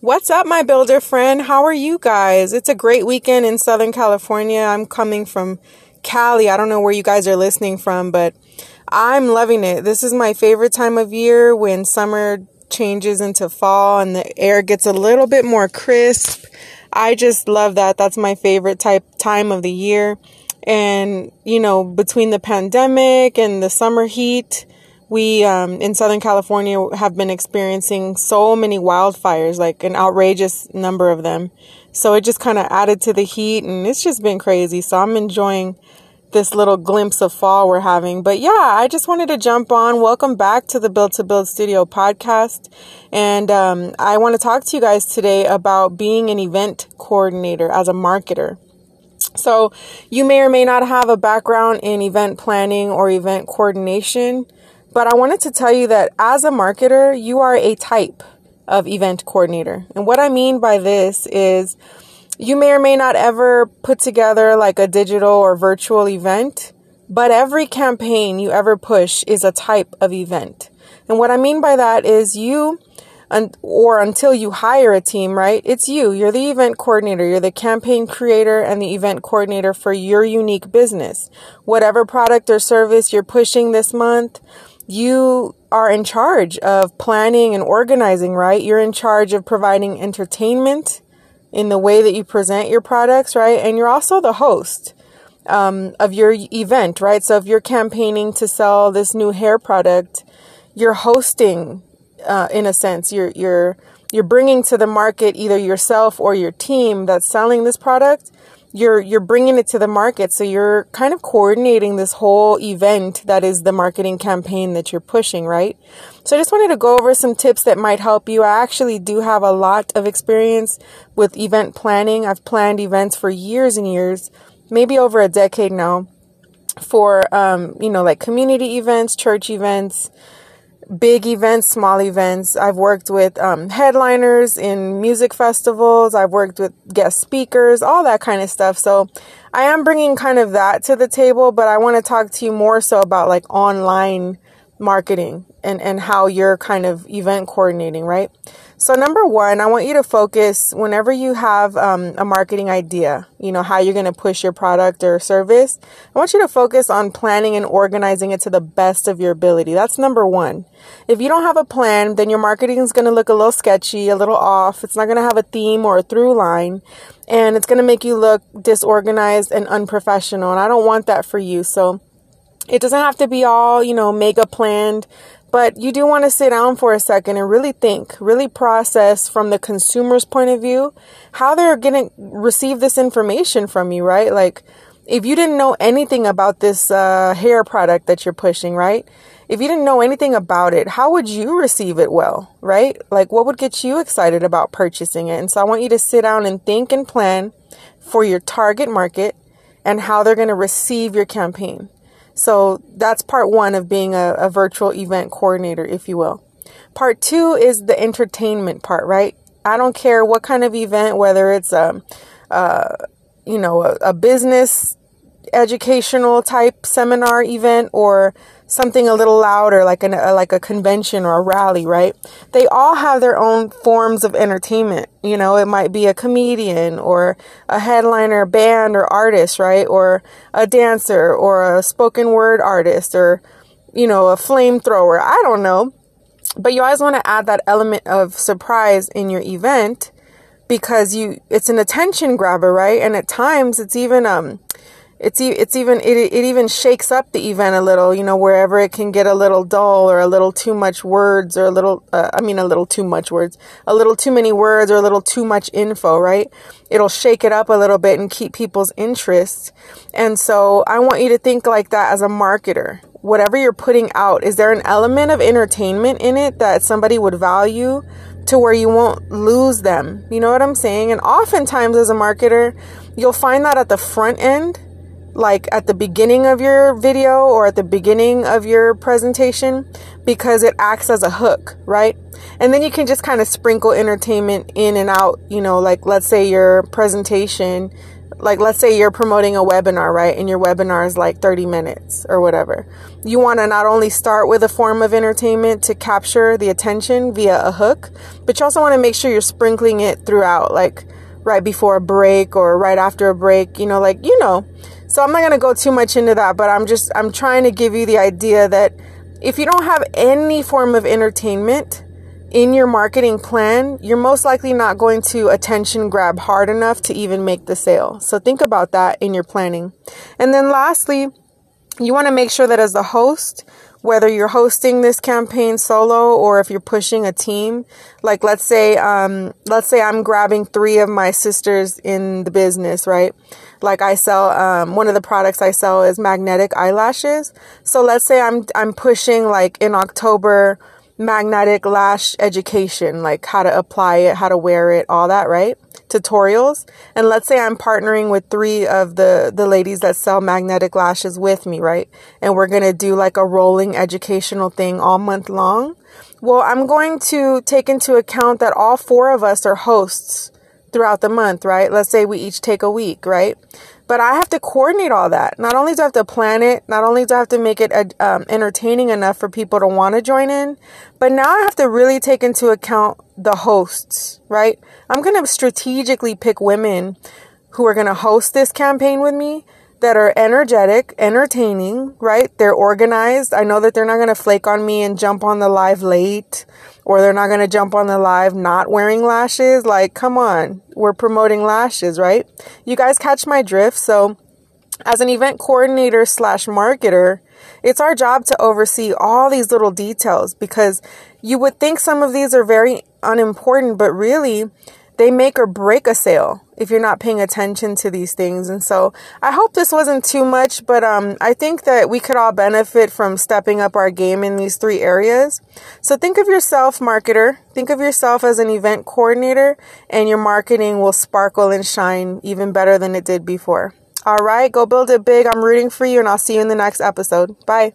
What's up, my builder friend? How are you guys? It's a great weekend in Southern California. I'm coming from Cali. I don't know where you guys are listening from, but I'm loving it. This is my favorite time of year when summer changes into fall and the air gets a little bit more crisp. I just love that. That's my favorite type time of the year. And, you know, between the pandemic and the summer heat, we um, in Southern California have been experiencing so many wildfires, like an outrageous number of them. So it just kind of added to the heat, and it's just been crazy. So I'm enjoying this little glimpse of fall we're having. But yeah, I just wanted to jump on. Welcome back to the Built to Build Studio podcast. And um, I want to talk to you guys today about being an event coordinator as a marketer. So you may or may not have a background in event planning or event coordination. But I wanted to tell you that as a marketer, you are a type of event coordinator. And what I mean by this is you may or may not ever put together like a digital or virtual event, but every campaign you ever push is a type of event. And what I mean by that is you or until you hire a team, right? It's you. You're the event coordinator. You're the campaign creator and the event coordinator for your unique business. Whatever product or service you're pushing this month, you are in charge of planning and organizing, right? You're in charge of providing entertainment in the way that you present your products, right? And you're also the host um, of your event, right? So if you're campaigning to sell this new hair product, you're hosting, uh, in a sense, you're you're you're bringing to the market either yourself or your team that's selling this product you're you're bringing it to the market. So you're kind of coordinating this whole event that is the marketing campaign that you're pushing right? So i just wanted to go over some tips that might help you. I actually do have a lot of experience with event planning. I've planned events for years and years maybe over a decade now for um, you know like community events church events big events, small events. I've worked with um, headliners in music festivals. I've worked with guest speakers, all that kind of stuff. So I am bringing kind of that to the table, but I want to talk to you more so about like online marketing and, and how you're kind of event coordinating, right? So, number one, I want you to focus whenever you have um, a marketing idea, you know, how you're going to push your product or service. I want you to focus on planning and organizing it to the best of your ability. That's number one. If you don't have a plan, then your marketing is going to look a little sketchy, a little off. It's not going to have a theme or a through line, and it's going to make you look disorganized and unprofessional. And I don't want that for you. So, it doesn't have to be all, you know, mega planned. But you do want to sit down for a second and really think, really process from the consumer's point of view how they're going to receive this information from you, right? Like, if you didn't know anything about this uh, hair product that you're pushing, right? If you didn't know anything about it, how would you receive it well, right? Like, what would get you excited about purchasing it? And so I want you to sit down and think and plan for your target market and how they're going to receive your campaign. So that's part one of being a, a virtual event coordinator, if you will. Part two is the entertainment part, right? I don't care what kind of event, whether it's a, um, uh, you know, a, a business educational type seminar event or something a little louder like an, a, like a convention or a rally right? They all have their own forms of entertainment. You know it might be a comedian or a headliner band or artist right? Or a dancer or a spoken word artist or you know a flamethrower. I don't know. But you always want to add that element of surprise in your event because you it's an attention grabber right? And at times it's even um it's it's even it, it even shakes up the event a little you know wherever it can get a little dull or a little too much words or a little uh, i mean a little too much words a little too many words or a little too much info right? It'll shake it up a little bit and keep people's interest. And so i want you to think like that as a marketer. Whatever you're putting out is there an element of entertainment in it that somebody would value to where you won't lose them? You know what i'm saying? And oftentimes as a marketer you'll find that at the front end like at the beginning of your video or at the beginning of your presentation because it acts as a hook, right? And then you can just kind of sprinkle entertainment in and out, you know, like let's say your presentation like let's say you're promoting a webinar, right? And your webinar is like 30 minutes or whatever. You want to not only start with a form of entertainment to capture the attention via a hook, but you also want to make sure you're sprinkling it throughout, like right before a break or right after a break, you know, like, you know. So I'm not going to go too much into that, but I'm just, I'm trying to give you the idea that if you don't have any form of entertainment, in your marketing plan, you're most likely not going to attention grab hard enough to even make the sale. So think about that in your planning. And then lastly, you want to make sure that as the host, whether you're hosting this campaign solo or if you're pushing a team, like let's say, um, let's say I'm grabbing three of my sisters in the business, right? Like I sell, um, one of the products I sell is magnetic eyelashes. So let's say I'm, I'm pushing like in October, magnetic lash education, like how to apply it, how to wear it, all that, right? Tutorials. And let's say I'm partnering with three of the, the ladies that sell magnetic lashes with me, right? And we're going to do like a rolling educational thing all month long. Well, I'm going to take into account that all four of us are hosts throughout the month, right? Let's say we each take a week, right? But I have to coordinate all that. Not only do I have to plan it, not only do I have to make it uh, um, entertaining enough for people to want to join in, but now I have to really take into account the hosts, right? I'm going to strategically pick women who are going to host this campaign with me that are energetic, entertaining, right? They're organized. I know that they're not going to flake on me and jump on the live late or they're not going to jump on the live not wearing lashes. Like, come on. We're promoting lashes, right? You guys catch my drift. So as an event coordinator slash marketer, it's our job to oversee all these little details because you would think some of these are very unimportant, but really they make or break a sale if you're not paying attention to these things. And so I hope this wasn't too much, but um, I think that we could all benefit from stepping up our game in these three areas. So think of yourself, marketer. Think of yourself as an event coordinator, and your marketing will sparkle and shine even better than it did before. All right, go build it big. I'm rooting for you, and I'll see you in the next episode. Bye.